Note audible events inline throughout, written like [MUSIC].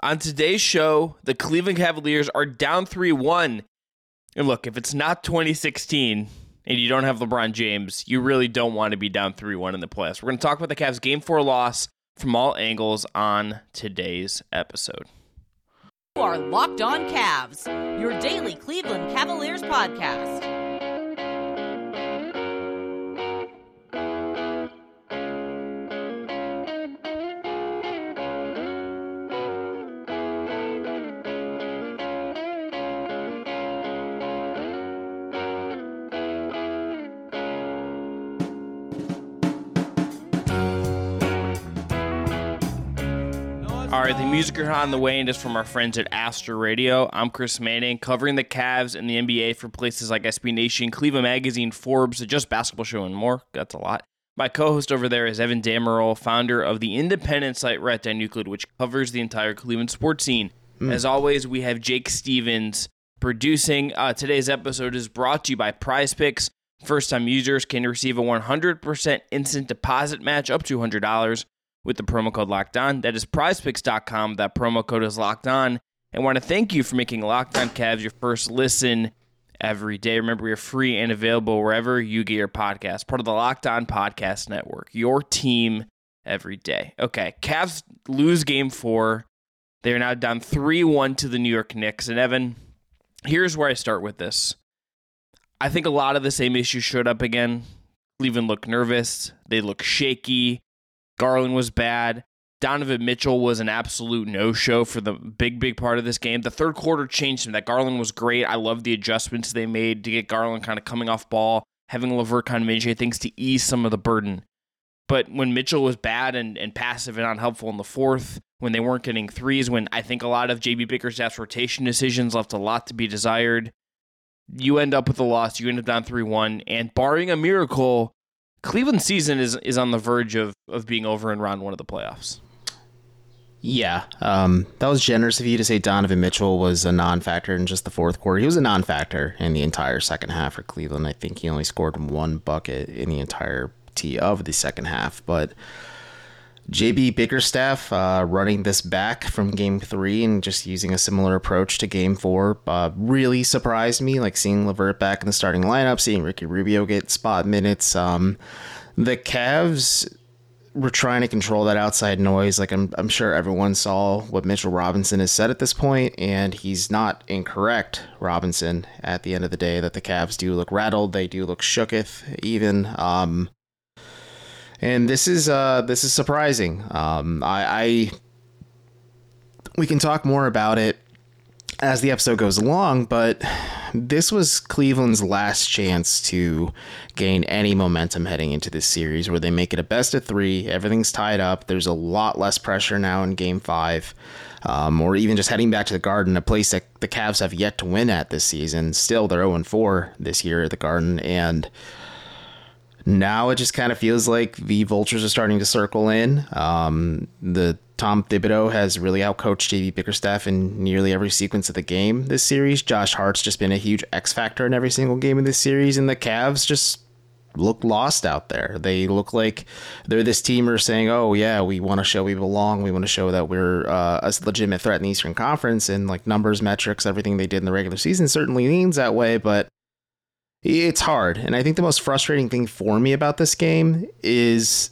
On today's show, the Cleveland Cavaliers are down 3 1. And look, if it's not 2016 and you don't have LeBron James, you really don't want to be down 3 1 in the playoffs. We're going to talk about the Cavs' game four loss from all angles on today's episode. You are Locked On Cavs, your daily Cleveland Cavaliers podcast. Right, the music are on the way and is from our friends at Astral Radio. I'm Chris Manning, covering the Cavs and the NBA for places like SB Nation, Cleveland Magazine, Forbes, the Just Basketball Show, and more. That's a lot. My co-host over there is Evan Dammarell, founder of the independent site Right Down Euclid, which covers the entire Cleveland sports scene. As always, we have Jake Stephens producing. Uh, today's episode is brought to you by Prize Picks. First-time users can receive a 100% instant deposit match up to $100 with the promo code locked on. That is prizepicks.com. That promo code is locked on. And want to thank you for making Locked On Cavs your first listen every day. Remember, we're free and available wherever you get your podcast. Part of the Locked On Podcast Network. Your team every day. Okay, Cavs lose game four. They are now down 3 1 to the New York Knicks. And Evan, here's where I start with this. I think a lot of the same issues showed up again. Cleveland looked nervous. They look shaky. Garland was bad. Donovan Mitchell was an absolute no show for the big, big part of this game. The third quarter changed him. That Garland was great. I love the adjustments they made to get Garland kind of coming off ball, having Levert kind of things to ease some of the burden. But when Mitchell was bad and, and passive and unhelpful in the fourth, when they weren't getting threes, when I think a lot of JB Bickerstaff's rotation decisions left a lot to be desired, you end up with a loss. You end up down 3 1. And barring a miracle, Cleveland season is is on the verge of of being over in round one of the playoffs. Yeah, um, that was generous of you to say Donovan Mitchell was a non-factor in just the fourth quarter. He was a non-factor in the entire second half for Cleveland. I think he only scored one bucket in the entirety of the second half. But JB Bickerstaff uh, running this back from Game Three and just using a similar approach to Game Four uh, really surprised me. Like seeing Levert back in the starting lineup, seeing Ricky Rubio get spot minutes. Um, the Cavs we're trying to control that outside noise. Like I'm, I'm sure everyone saw what Mitchell Robinson has said at this point, and he's not incorrect. Robinson, at the end of the day, that the Cavs do look rattled. They do look shooketh, even. Um, and this is uh, this is surprising. Um, I, I we can talk more about it as the episode goes along, but this was Cleveland's last chance to gain any momentum heading into this series where they make it a best of three. Everything's tied up. There's a lot less pressure now in game five. Um, or even just heading back to the Garden, a place that the Cavs have yet to win at this season. Still, they're 0 4 this year at the Garden. And now it just kind of feels like the vultures are starting to circle in. Um, the Tom Thibodeau has really outcoached JB Bickerstaff in nearly every sequence of the game this series. Josh Hart's just been a huge X factor in every single game of this series, and the Cavs just look lost out there. They look like they're this team are saying, "Oh yeah, we want to show we belong. We want to show that we're uh, a legitimate threat in the Eastern Conference." And like numbers, metrics, everything they did in the regular season certainly leans that way, but it's hard. And I think the most frustrating thing for me about this game is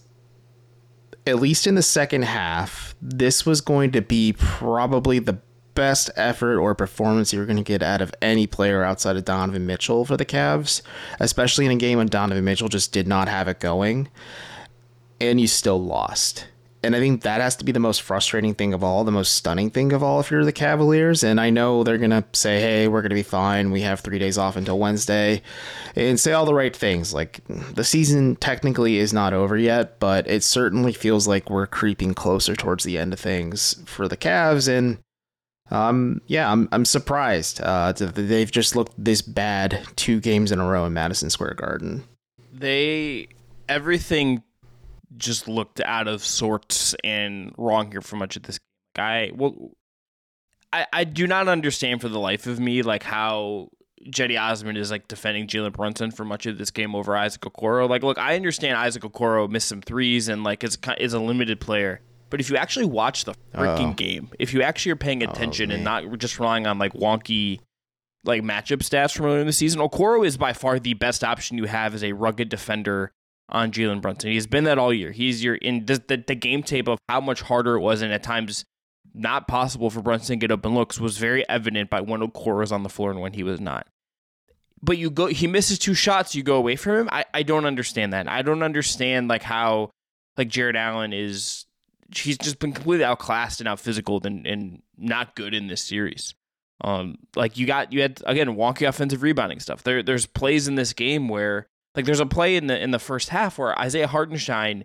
at least in the second half, this was going to be probably the best effort or performance you're going to get out of any player outside of Donovan Mitchell for the Cavs, especially in a game when Donovan Mitchell just did not have it going and you still lost. And I think that has to be the most frustrating thing of all, the most stunning thing of all if you're the Cavaliers. And I know they're going to say, hey, we're going to be fine. We have three days off until Wednesday and say all the right things. Like the season technically is not over yet, but it certainly feels like we're creeping closer towards the end of things for the Cavs. And um, yeah, I'm, I'm surprised uh, they've just looked this bad two games in a row in Madison Square Garden. They, everything just looked out of sorts and wrong here for much of this guy. Well, I, I do not understand for the life of me like how Cedi Osman is like defending Jalen Brunson for much of this game over Isaac Okoro. Like, look, I understand Isaac Okoro missed some threes and like is is a limited player, But if you actually watch the freaking Uh-oh. game, if you actually are paying oh, attention and not just relying on like wonky like matchup stats from earlier in the season, Okoro is by far the best option you have as a rugged defender on Jalen Brunson. He's been that all year. He's your in the, the, the game tape of how much harder it was and at times not possible for Brunson to get open looks was very evident by when Okoro was on the floor and when he was not. But you go he misses two shots, you go away from him. I, I don't understand that. I don't understand like how like Jarrett Allen is he's just been completely outclassed and out physical and, and not good in this series. Um, like you got you had again wonky offensive rebounding stuff. There there's plays in this game where like there's a play in the in the first half where Isaiah Hartenstein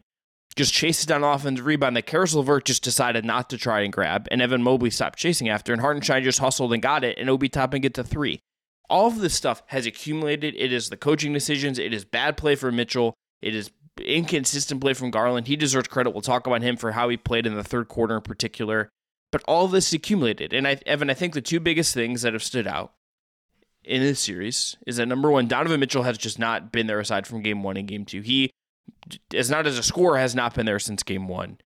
just chases down an offensive rebound that Caris LeVert just decided not to try and grab, and Evan Mobley stopped chasing after, and Hartenstein just hustled and got it, and Obi Toppin get to three. All of this stuff has accumulated. It is the coaching decisions. It is bad play for Mitchell. It is inconsistent play from Garland. He deserves credit. We'll talk about him for how he played in the third quarter in particular. But all this accumulated. And I, Evan, I think the two biggest things that have stood out in this series is that number one, Donovan Mitchell has just not been there aside from game one and game two. He, as not as a scorer, has not been there since game one.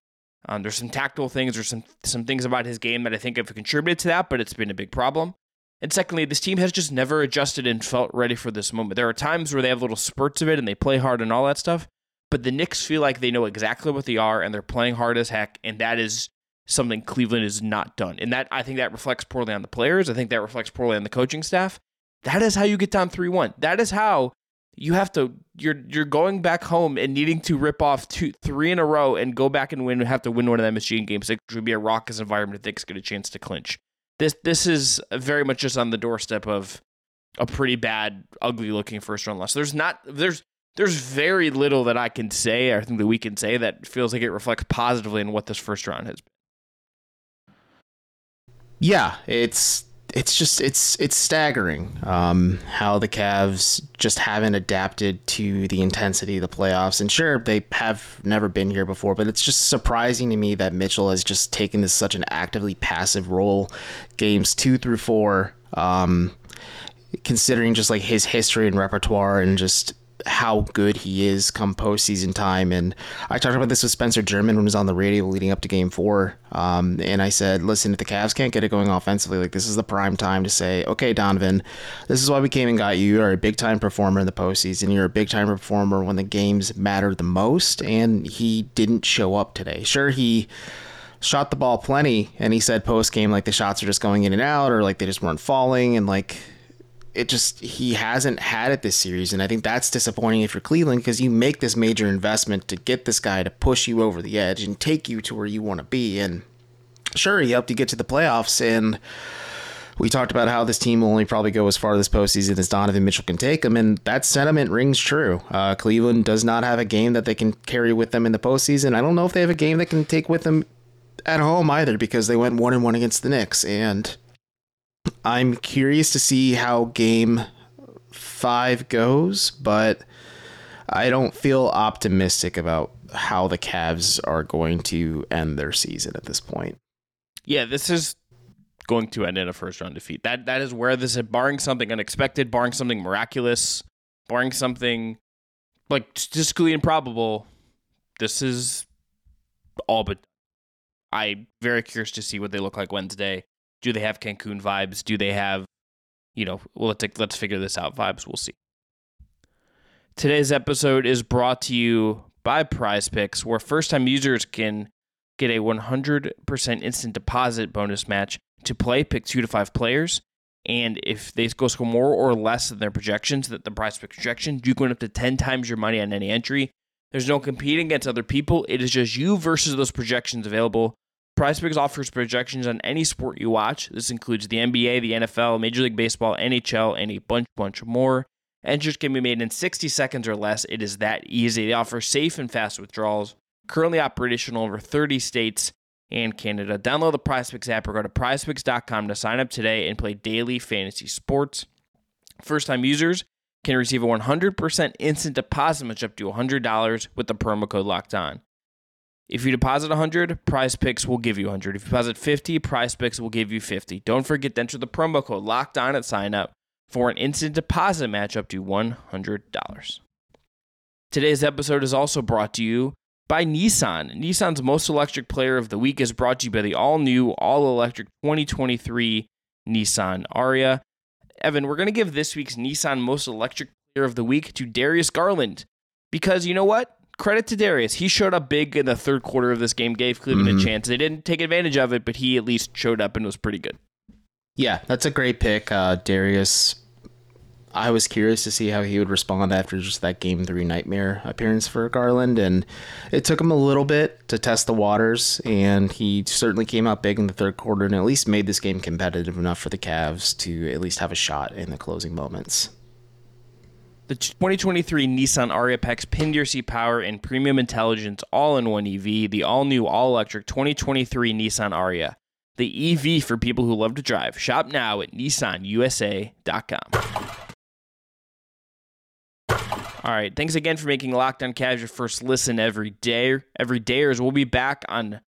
Um, there's some tactical things, there's some some things about his game that I think have contributed to that, but it's been a big problem. And secondly, this team has just never adjusted and felt ready for this moment. There are times where they have little spurts of it and they play hard and all that stuff, but the Knicks feel like they know exactly what they are and they're playing hard as heck, and that is something Cleveland has not done. And that I think that reflects poorly on the players. I think that reflects poorly on the coaching staff. That is how you get down 3-1. That is how you have to you're you're going back home and needing to rip off two three in a row and go back and win have to win one of them machine games, which would be a raucous environment if they get a chance to clinch. This this is very much just on the doorstep of a pretty bad, ugly looking first round loss. There's not there's there's very little that I can say, or I think that we can say that feels like it reflects positively in what this first round has been. Yeah, it's it's just it's it's staggering um, how the Cavs just haven't adapted to the intensity of the playoffs. And sure, they have never been here before, but it's just surprising to me that Mitchell has just taken this such an actively passive role, games two through four. Um, considering just like his history and repertoire and just how good he is come postseason time. And I talked about this with Spencer German when he was on the radio leading up to game four. Um, and I said, listen, if the Cavs can't get it going offensively, like this is the prime time to say, okay, Donovan, this is why we came and got you. You're a big time performer in the postseason. You're a big time performer when the games matter the most. And he didn't show up today. Sure, he shot the ball plenty and he said post game like the shots are just going in and out or like they just weren't falling and like it just he hasn't had it this series and i think that's disappointing if you're cleveland because you make this major investment to get this guy to push you over the edge and take you to where you want to be and sure he helped you get to the playoffs and we talked about how this team will only probably go as far this postseason as Donovan Mitchell can take them, and that sentiment rings true. Uh, Cleveland does not have a game that they can carry with them in the postseason. I don't know if they have a game that can take with them at home either because they went one and one against the Knicks, and I'm curious to see how game five goes, but I don't feel optimistic about how the Cavs are going to end their season at this point. Yeah, this is going to end in a first round defeat. That that is where this is barring something unexpected, barring something miraculous, barring something like statistically improbable. This is all but I'm very curious to see what they look like Wednesday. Do they have Cancun vibes? Do they have, you know, well, let's let's figure this out vibes. We'll see. Today's episode is brought to you by Prize Picks, where first-time users can get a 100% instant deposit bonus match to play. Pick two to five players, and if they go score more or less than their projections, that the Prize Pick projection, you can win up to 10 times your money on any entry. There's no competing against other people. It is just you versus those projections available. PrizePicks offers projections on any sport you watch. This includes the NBA, the NFL, Major League Baseball, NHL, and a bunch, bunch more. Entries can be made in 60 seconds or less. It is that easy. They offer safe and fast withdrawals. Currently operational over 30 states and Canada. Download the PrizePicks app or go to PrizePicks.com to sign up today and play daily fantasy sports. First-time users can receive a 100% instant deposit match up to $100 with the promo code Locked On. If you deposit 100, Prize Picks will give you 100. If you deposit 50, Prize Picks will give you 50. Don't forget to enter the promo code Locked On at sign up for an instant deposit match up to $100. Today's episode is also brought to you by Nissan. Nissan's most electric player of the week is brought to you by the all new, all electric 2023 Nissan Ariya. Evan, we're going to give this week's Nissan most electric player of the week to Darius Garland because you know what? Credit to Darius. He showed up big in the third quarter of this game, gave Cleveland Mhm. a chance. They didn't take advantage of it, but he at least showed up and was pretty good. Yeah, that's a great pick. Uh, Darius, I was curious to see how he would respond after just that game three nightmare appearance for Garland. And it took him a little bit to test the waters. And he certainly came out big in the third quarter and at least made this game competitive enough for the Cavs to at least have a shot in the closing moments. The 2023 Nissan Ariya packs pin your seat power and premium intelligence all in one EV. The all new, all electric 2023 Nissan Ariya. The EV for people who love to drive. Shop now at nissanusa.com. All right. Thanks again for making Locked On Cavs your first listen every day. Every dayers. We'll be back on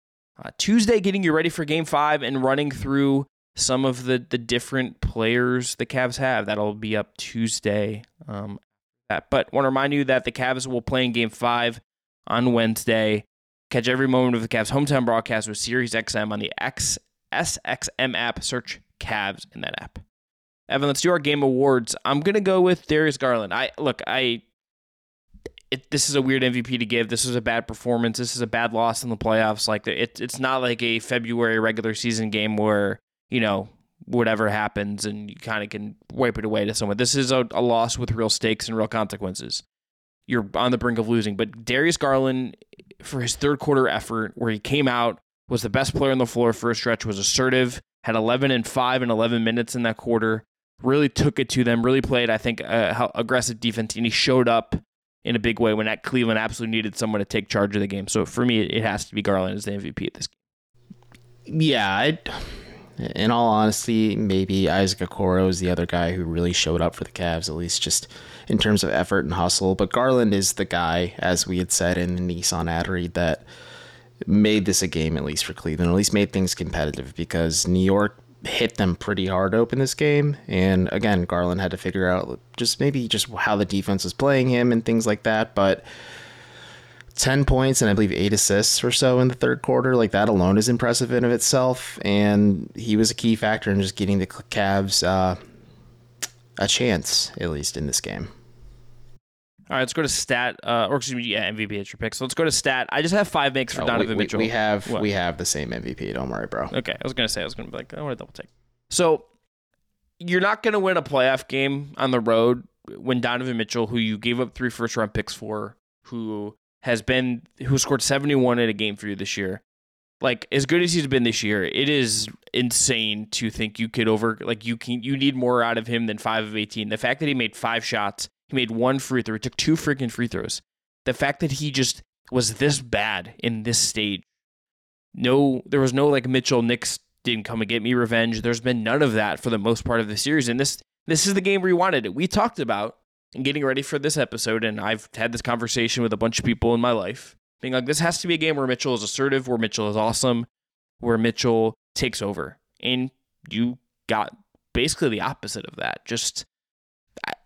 uh, Tuesday getting you ready for game five and running through some of the, the different players the Cavs have. That'll be up Tuesday. Um. But want to remind you that the Cavs will play in game five on Wednesday. Catch every moment of the Cavs hometown broadcast with Sirius XM on the X SXM app. Search Cavs in that app. Evan, let's do our game awards. I'm gonna go with Darius Garland. I look, I it, this is a weird MVP to give. This is a bad performance. This is a bad loss in the playoffs. Like it, it's not like a February regular season game where you know whatever happens and you kind of can wipe it away to someone. This is a, a loss with real stakes and real consequences. You're on the brink of losing. But Darius Garland, for his third quarter effort, where he came out, was the best player on the floor for a stretch, was assertive, had 11 and 5 and 11 minutes in that quarter, really took it to them, really played, I think, uh, aggressive defense, and he showed up in a big way when that Cleveland absolutely needed someone to take charge of the game. So for me, it has to be Garland as the MVP at this game. Yeah, i in all honesty, maybe Isaac Okoro is the other guy who really showed up for the Cavs, at least just in terms of effort and hustle. But Garland is the guy, as we had said in the Nissan ad that made this a game, at least for Cleveland, at least made things competitive because New York hit them pretty hard open this game. And again, Garland had to figure out just maybe just how the defense was playing him and things like that. But 10 points and I believe eight assists or so in the third quarter. Like that alone is impressive in of itself. And he was a key factor in just getting the Cavs uh, a chance, at least in this game. All right, let's go to stat, uh, or excuse me, yeah, MVP at your pick. So let's go to stat. I just have five makes for Oh, Donovan we, we- Mitchell. We have What? we have the same MVP. Don't worry, bro. Okay, I was gonna say I was gonna be like I want to double take. So you're not gonna win a playoff game on the road when Donovan Mitchell, who you gave up three first round picks for, who has been who scored 71 in a game for you this year, like as good as he's been this year, it is insane to think you could over like you can you need more out of him than five of 18. The fact that he made five shots, he made one free throw, took two freaking free throws. The fact that he just was this bad in this stage no there was no like Mitchell Knicks didn't come and get me revenge. There's been none of that for the most part of the series. And this this is the game where he wanted it. We talked about getting ready for this episode, and I've had this conversation with a bunch of people in my life, being like, this has to be a game where Mitchell is assertive, where Mitchell is awesome, where Mitchell takes over. And you got basically the opposite of that. Just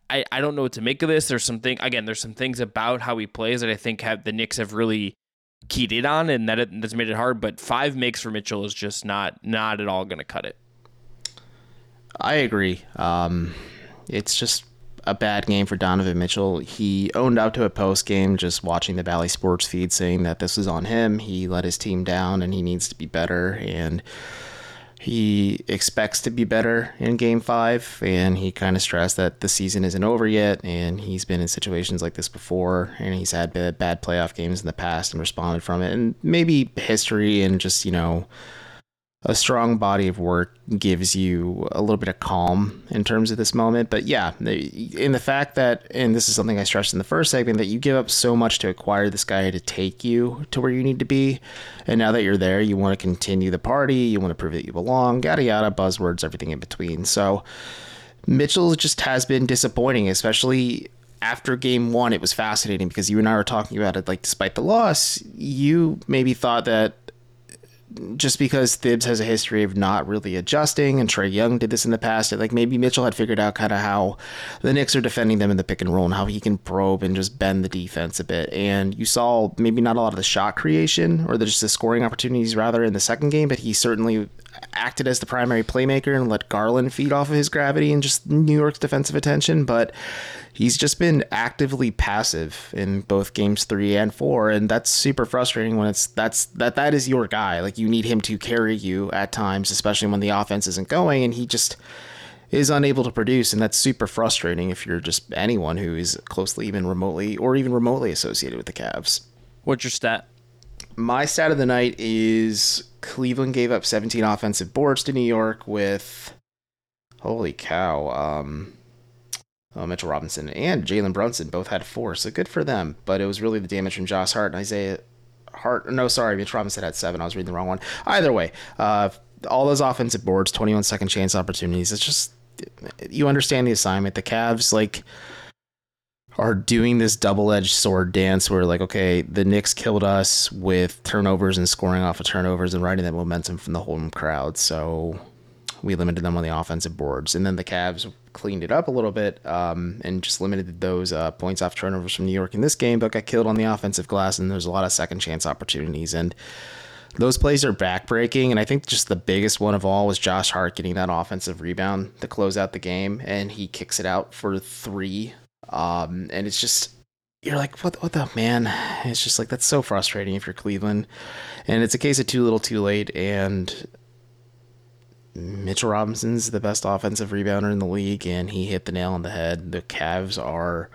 I- I, don't know what to make of this. There's some thing again, there's some things about how he plays that I think have the Knicks have really keyed in on and that it, that's made it hard. But five makes for Mitchell is just not not at all going to cut it. I agree. Um, it's just a bad game for Donovan Mitchell. He owned up to it post game, just watching the Bally Sports feed, saying that this was on him. He let his team down, and he needs to be better. And he expects to be better in Game Five. And he kind of stressed that the season isn't over yet, and he's been in situations like this before, and he's had bad playoff games in the past and responded from it. And maybe history and just you know a strong body of work gives you a little bit of calm in terms of this moment. But yeah, in the fact that, and this is something I stressed in the first segment, that you give up so much to acquire this guy to take you to where you need to be. And now that you're there, you want to continue the party, you want to prove that you belong, yada yada, buzzwords, everything in between. So Mitchell just has been disappointing, especially after game one. It was fascinating because you and I were talking about it. Like, despite the loss, you maybe thought that just because Thibs has a history of not really adjusting, and Trae Young did this in the past. Like maybe Mitchell had figured out kind of how the Knicks are defending them in the pick and roll, and how he can probe and just bend the defense a bit. And you saw maybe not a lot of the shot creation or the, just the scoring opportunities rather in the second game, but he certainly acted as the primary playmaker and let Garland feed off of his gravity and just New York's defensive attention. But he's just been actively passive in both games three and four, and that's super frustrating when it's that's that that is your guy. Like you need him to carry you at times, especially when the offense isn't going, and he just is unable to produce, and that's super frustrating if you're just anyone who is closely even remotely or even remotely associated with the Cavs. What's your stat? My stat of the night is Cleveland gave up 17 offensive boards to New York with holy cow, um, oh, Mitchell Robinson and Jalen Brunson both had four, so good for them. But it was really the damage from Josh Hart and Isaiah Hart. No, sorry, Mitch Robinson had seven. I was reading the wrong one. Either way, uh, all those offensive boards, 21 second chance opportunities. It's just you understand the assignment. The Cavs like are doing this double-edged sword dance where like okay the Knicks killed us with turnovers and scoring off of turnovers and riding that momentum from the home crowd. So we limited them on the offensive boards. And then the Cavs cleaned it up a little bit um, and just limited those uh, points off turnovers from New York in this game but got killed on the offensive glass and there's a lot of second chance opportunities. And those plays are backbreaking, and I think just the biggest one of all was Josh Hart getting that offensive rebound to close out the game, and he kicks it out for three um, and it's just you're like, what, what the man? It's just like that's so frustrating if you're Cleveland, and it's a case of too little, too late. And Mitchell Robinson's the best offensive rebounder in the league, and he hit the nail on the head. The Cavs are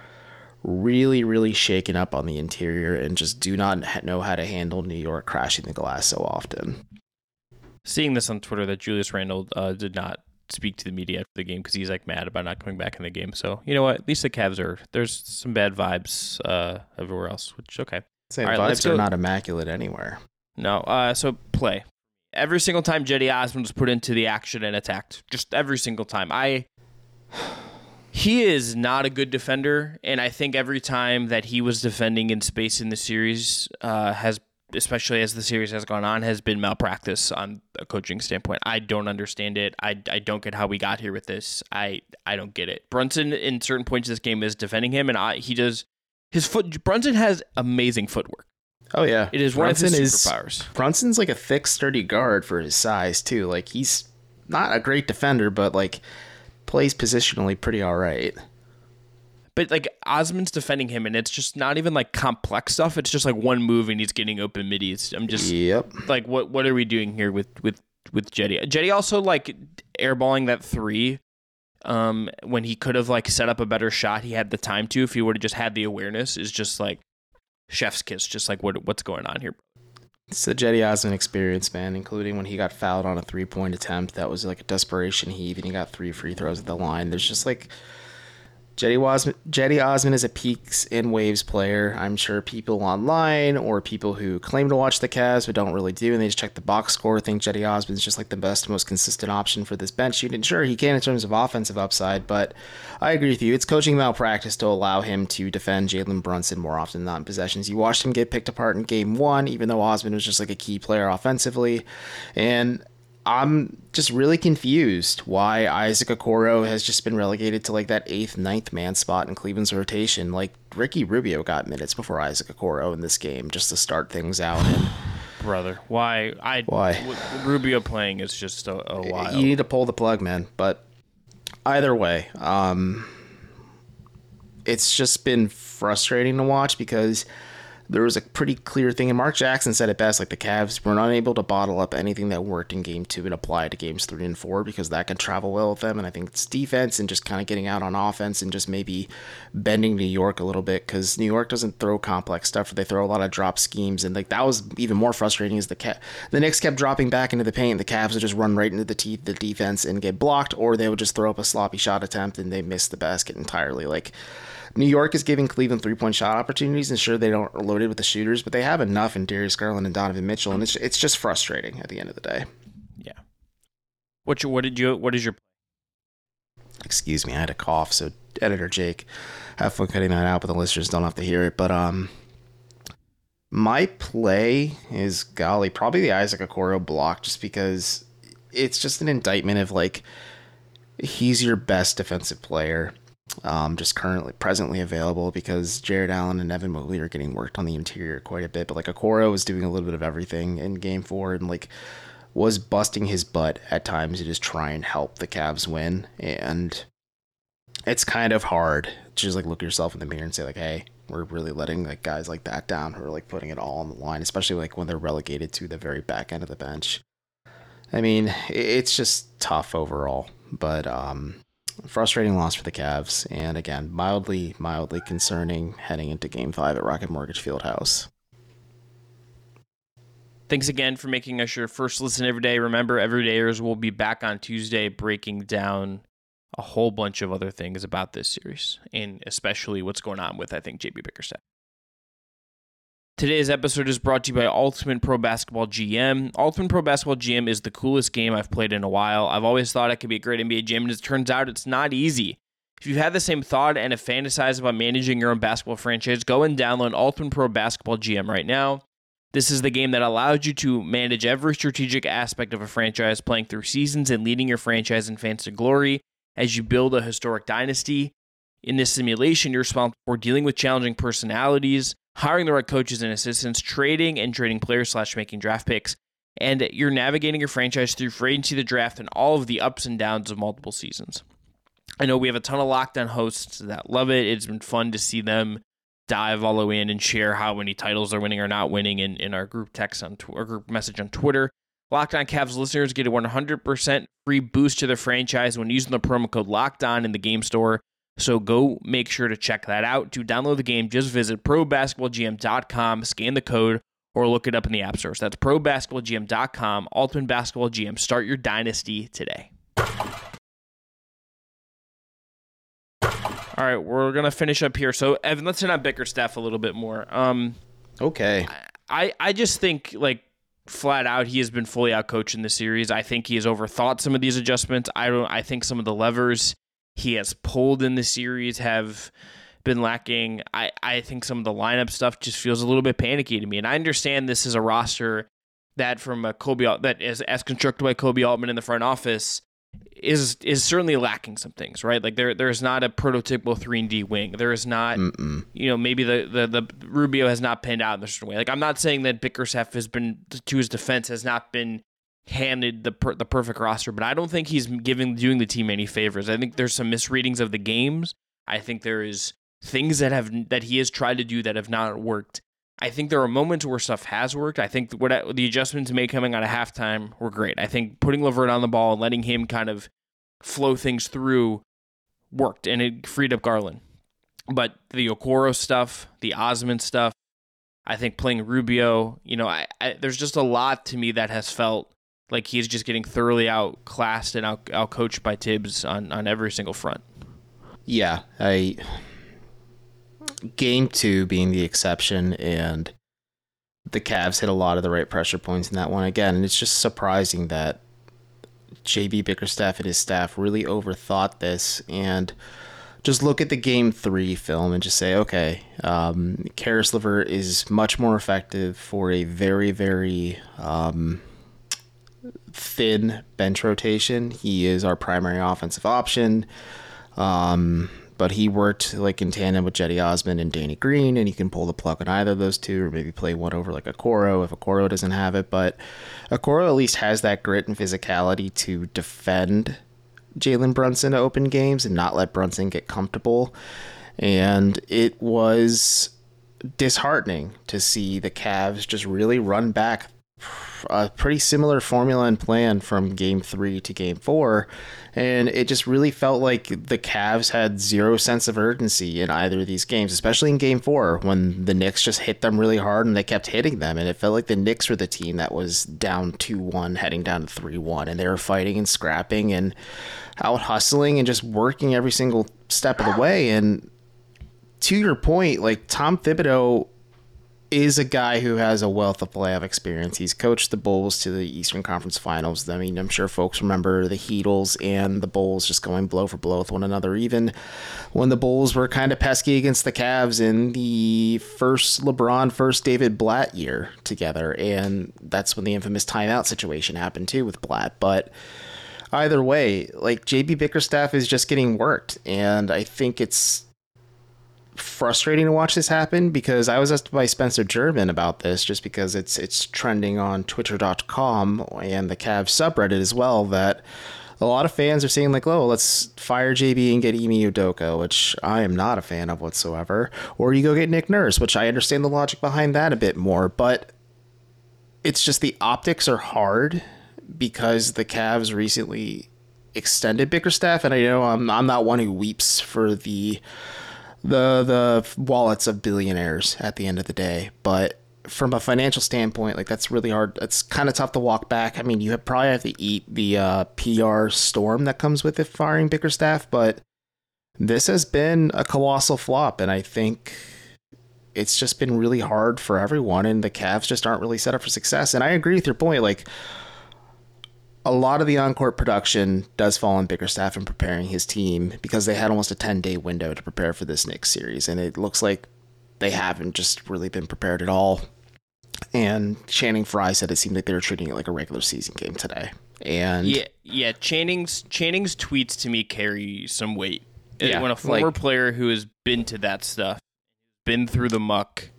really, really shaken up on the interior and just do not know how to handle New York crashing the glass so often. Seeing this on Twitter that Julius Randle uh, did not speak to the media after the game because he's like mad about not coming back in the game. So you know what? At least the Cavs are. There's some bad vibes uh, everywhere else, which okay. Say right, vibes are not immaculate anywhere. No. Uh, so play. Every single time Cedi Osman was put into the action and attacked, just every single time. I [SIGHS] he is not a good defender, and I think every time that he was defending in space in the series uh, has especially as the series has gone on, has been malpractice on a coaching standpoint. I don't understand it. I, I don't get how we got here with this. I I don't get it. Brunson in certain points of this game is defending him, and I, he does his foot. Brunson has amazing footwork. Oh yeah, it is Brunson one of his superpowers. Is, Brunson's like a thick, sturdy guard for his size too. Like he's not a great defender, but like plays positionally pretty all right but like Osman's defending him, and it's just not even like complex stuff. It's just like one move, and he's getting open middies. I'm just yep. Like what what are we doing here with with with Cedi? Cedi also like airballing that three. Um, when he could have like set up a better shot, he had the time to. If he would have just had the awareness, is just like chef's kiss. Just like what what's going on here. It's the Cedi Osman experience, man, including when he got fouled on a three point attempt. That was like a desperation heave, and he got three free throws at the line. There's just like Cedi Osman, Cedi Osman is a peaks and waves player. I'm sure people online or people who claim to watch the Cavs but don't really do, and they just check the box score, think Cedi Osman is just like the best, most consistent option for this bench unit. Sure, he can in terms of offensive upside, but I agree with you. It's coaching malpractice to allow him to defend Jalen Brunson more often than not in possessions. You watched him get picked apart in game one, even though Osman was just like a key player offensively. And I'm just really confused why Isaac Okoro has just been relegated to like that eighth, ninth man spot in Cleveland's rotation. Like Ricky Rubio got minutes before Isaac Okoro in this game just to start things out. And brother, why? I why Rubio playing is just a, a while. You need to pull the plug, man. But either way, um, it's just been frustrating to watch because there was a pretty clear thing, and Mark Jackson said it best like the Cavs were not able to bottle up anything that worked in game two and apply it to games three and four because that can travel well with them. And I think it's defense and just kind of getting out on offense and just maybe bending New York a little bit because New York doesn't throw complex stuff, they throw a lot of drop schemes. And like that was even more frustrating Is the Ca- the Knicks kept dropping back into the paint. The Cavs would just run right into the teeth of the defense and get blocked, or they would just throw up a sloppy shot attempt and they miss the basket entirely. Like, New York is giving Cleveland three point shot opportunities, and sure they don't load it with the shooters, but they have enough in Darius Garland and Donovan Mitchell, and it's it's just frustrating at the end of the day. Yeah. What you, what did you what is your Excuse me, I had a cough, so editor Jake, have fun cutting that out, but the listeners don't have to hear it. But um, My play is golly, probably the Isaac Okoro block, just because it's just an indictment of like he's your best defensive player, um, just currently presently available because Jarrett Allen and Evan Mobley are getting worked on the interior quite a bit. But like Okoro was doing a little bit of everything in Game Four and like was busting his butt at times to just try and help the Cavs win. And it's kind of hard to just like look yourself in the mirror and say like, hey, we're really letting like guys like that down who are like putting it all on the line, especially like when they're relegated to the very back end of the bench. I mean, it's just tough overall, but um, frustrating loss for the Cavs, and again, mildly, mildly concerning heading into Game Five at Rocket Mortgage Fieldhouse. Thanks again for making us your first listen every day. Remember, everydayers will be back on Tuesday breaking down a whole bunch of other things about this series, and especially what's going on with, I think, JB Bickerstaff. Today's episode is brought to you by Ultimate Pro Basketball GM. Ultimate Pro Basketball GM is the coolest game I've played in a while. I've always thought it could be a great NBA GM, and it turns out it's not easy. If you've had the same thought and have fantasized about managing your own basketball franchise, go and download Ultimate Pro Basketball GM right now. This is the game that allows you to manage every strategic aspect of a franchise, playing through seasons and leading your franchise and fans to glory as you build a historic dynasty. In this simulation, you're responsible for dealing with challenging personalities, hiring the right coaches and assistants, trading and trading players slash making draft picks, and you're navigating your franchise through free agency, the draft, and all of the ups and downs of multiple seasons. I know we have a ton of Locked On hosts that love it. It's been fun to see them dive all the way in and share how many titles they're winning or not winning in, in our group text on tw- or group message on Twitter. Locked On Cavs listeners get a 100% free boost to their franchise when using the promo code Locked On in the game store. So go make sure to check that out. To download the game, just visit probasketballgm.com, scan the code, or look it up in the app stores. That's probasketballgm.com, Ultimate Basketball GM. Start your dynasty today. All right, we're gonna finish up here. So Evan, let's hit on Bickerstaff a little bit more. Um, Okay. I I just think like flat out he has been fully outcoached in the series. I think he has overthought some of these adjustments. I don't. I think some of the levers he has pulled in the series have been lacking. I I think some of the lineup stuff just feels a little bit panicky to me. And I understand this is a roster that from a Kobe that is as constructed by Koby Altman in the front office is is certainly lacking some things, right? Like there there's not a prototypical three and D wing. There is not, Mm-mm. you know, maybe the, the the Rubio has not pinned out in a certain way. Like I'm not saying that Bickerstaff has been to his defense has not been handed the per, the perfect roster, but I don't think he's giving doing the team any favors. I think there's some misreadings of the games. I think there is things that have that he has tried to do that have not worked. I think there are moments where stuff has worked. I think what the adjustments made coming out of halftime were great. I think putting Levert on the ball and letting him kind of flow things through worked, and it freed up Garland. But the Okoro stuff, the Osman stuff, I think playing Rubio, you know, I, I, there's just a lot to me that has felt like he's just getting thoroughly outclassed and out outcoached by Thibs on on every single front. Yeah, I game two being the exception, and the Cavs hit a lot of the right pressure points in that one again. And it's just surprising that JB Bickerstaff and his staff really overthought this and just look at the game three film and just say, okay, um, Caris Levert is much more effective for a very, very um, thin bench rotation. He is our primary offensive option. Um, but he worked like in tandem with Cedi Osman and Danny Green, and he can pull the plug on either of those two, or maybe play one over like a Okoro if a Okoro doesn't have it. But a Okoro at least has that grit and physicality to defend Jalen Brunson to open games and not let Brunson get comfortable. And it was disheartening to see the Cavs just really run back a pretty similar formula and plan from game three to game four. And it just really felt like the Cavs had zero sense of urgency in either of these games, especially in game four when the Knicks just hit them really hard and they kept hitting them. And it felt like the Knicks were the team that was down 2 1, heading down to 3 1. And they were fighting and scrapping and out hustling and just working every single step of the way. And to your point, like Tom Thibodeau is a guy who has a wealth of playoff experience. He's coached the Bulls to the Eastern Conference Finals. I mean, I'm sure folks remember the Heatles and the Bulls just going blow for blow with one another, even when the Bulls were kind of pesky against the Cavs in the first LeBron, first David Blatt year together. And that's when the infamous timeout situation happened too with Blatt. But either way, like JB Bickerstaff is just getting worked. And I think it's frustrating to watch this happen because I was asked by Spencer German about this just because it's it's trending on twitter.com and the Cavs subreddit as well that a lot of fans are saying like, "Oh, let's fire JB and get Ime Udoka," which I am not a fan of whatsoever. Or you go get Nick Nurse, which I understand the logic behind that a bit more, but it's just the optics are hard because the Cavs recently extended Bickerstaff, and I know I'm I'm not one who weeps for the the the wallets of billionaires at the end of the day. But from a financial standpoint, like that's really hard. It's kind of tough to walk back. I mean, you have probably have to eat the uh, PR storm that comes with it firing Bickerstaff, but this has been a colossal flop, and I think it's just been really hard for everyone, and the Cavs just aren't really set up for success. And I agree with your point, like a lot of the on-court production does fall on Bickerstaff in preparing his team because they had almost a 10-day window to prepare for this Knicks series, and it looks like they haven't just really been prepared at all. And Channing Frye said it seemed like they were treating it like a regular season game today. And yeah, yeah, Channing's Channing's tweets to me carry some weight. Uh, yeah, when a former like- player who has been to that stuff, been through the muck,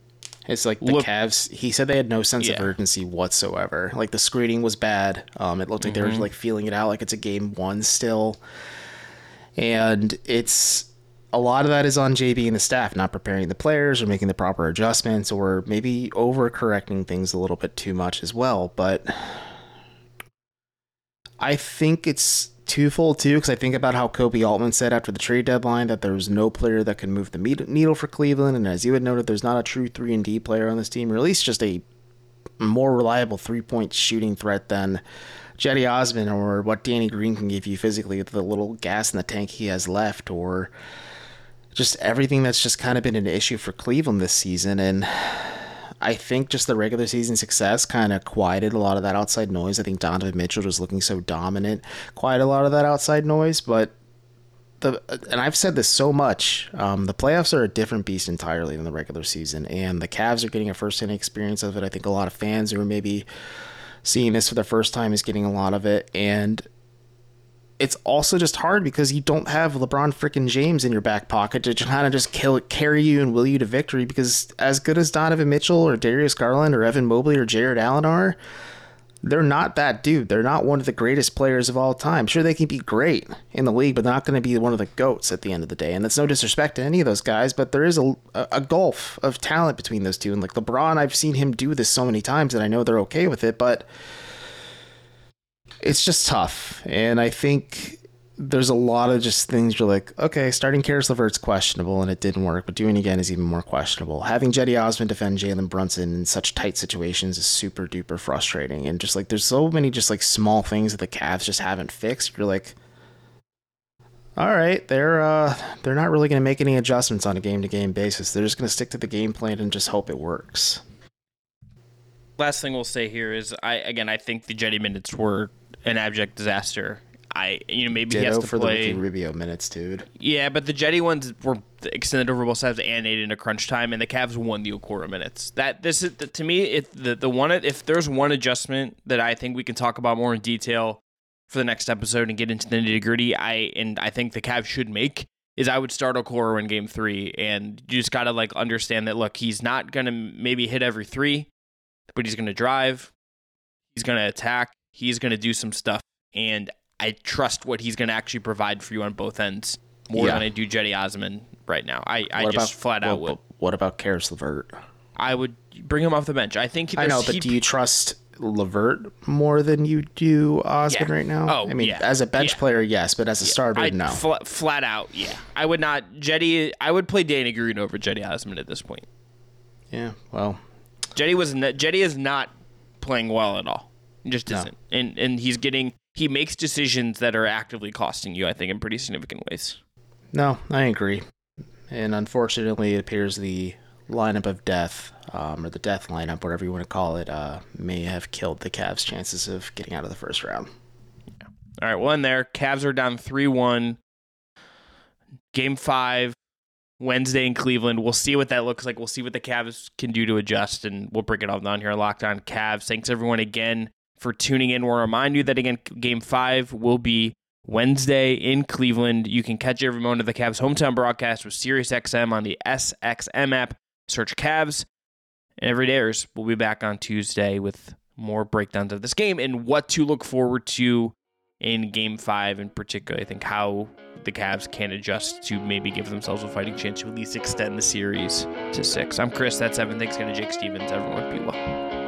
It's like the Look- Cavs. He said they had no sense of urgency whatsoever. Like the screening was bad. Um, it looked like they Mm-hmm. were like feeling it out, like it's a game one still. And it's a lot of that is on JB and the staff not preparing the players or making the proper adjustments or maybe overcorrecting things a little bit too much as well. But I think it's twofold too because I think about how Koby Altman said after the trade deadline that there was no player that can move the needle for Cleveland, and as you had noted, there's not a true three and D player on this team, or at least just a more reliable three point shooting threat than Cedi Osman or what Danny Green can give you physically with the little gas in the tank he has left, or just everything that's just kind of been an issue for Cleveland this season, and. I think just the regular season success kind of quieted a lot of that outside noise. I think Donovan Mitchell was looking so dominant, quieted a lot of that outside noise. But the and I've said this so much, um, the playoffs are a different beast entirely than the regular season, and the Cavs are getting a first-hand experience of it. I think a lot of fans who are maybe seeing this for the first time is getting a lot of it, and it's also just hard because you don't have LeBron freaking James in your back pocket to kind of just kill carry you and will you to victory. Because as good as Donovan Mitchell or Darius Garland or Evan Mobley or Jarrett Allen are, they're not that dude. They're not one of the greatest players of all time. Sure, they can be great in the league, but they're not going to be one of the goats at the end of the day. And that's no disrespect to any of those guys, but there is a, a gulf of talent between those two. And like LeBron, I've seen him do this so many times that I know they're okay with it, but it's just tough. And I think there's a lot of just things you're like, okay, starting Caris LeVert's questionable and it didn't work, but doing it again is even more questionable. Having Cedi Osman defend Jalen Brunson in such tight situations is super duper frustrating. And just like there's so many just like small things that the Cavs just haven't fixed. You're like, all right, they're uh they're not really gonna make any adjustments on a game to game basis. They're just gonna stick to the game plan and just hope it works. Last thing we'll say here is I again I think the Cedi minutes were an abject disaster. I you know maybe he has to for the play Ricky Rubio minutes, dude. yeah, but the Cedi ones were extended over both sides and ate into crunch time, and the Cavs won the Okoro minutes. That this is to me it the the one if there's one adjustment that I think we can talk about more in detail for the next episode and get into the nitty gritty. I and I think the Cavs should make is I would start Okoro in Game Three, and you just gotta like understand that look, he's not gonna maybe hit every three, but he's gonna drive, he's gonna attack, he's gonna do some stuff, and I trust what he's gonna actually provide for you on both ends more Yeah. than I do Cedi Osman right now. I, I What just about- flat out what, would. What about Caris LeVert? I would bring him off the bench. I think I know, but he- do you trust Levert more than you do Osman Yeah. right now? Oh, I mean, yeah. as a bench Yeah. player, yes, but as a starter, no. fl- flat out, yeah. I would not Cedi. I would play Danny Green over Cedi Osman at this point. yeah, well, Cedi was n- Cedi is not playing well at all. He just No. isn't, and and he's getting he makes decisions that are actively costing you. I think in pretty significant ways. no, I agree. And unfortunately, it appears the lineup of death, um, or the death lineup, whatever you want to call it, uh, may have killed the Cavs' chances of getting out of the first round. Yeah. All right, well, in there, Cavs are down 3 1. Game five, Wednesday in Cleveland. We'll see what that looks like. We'll see what the Cavs can do to adjust, and we'll break it all down here on Locked On Cavs. Thanks, everyone, again for tuning in. We'll remind you that, again, game five will be Wednesday in Cleveland. You can catch every moment of the Cavs hometown broadcast with SiriusXM on the SXM app. Search Cavs. And every dayers, we'll be back on Tuesday with more breakdowns of this game and what to look forward to in game five in particular. I think how the Cavs can adjust to maybe give themselves a fighting chance to at least extend the series to six. I'm Chris, that's Evan. Thanks again to Jake Stephens. Everyone be well.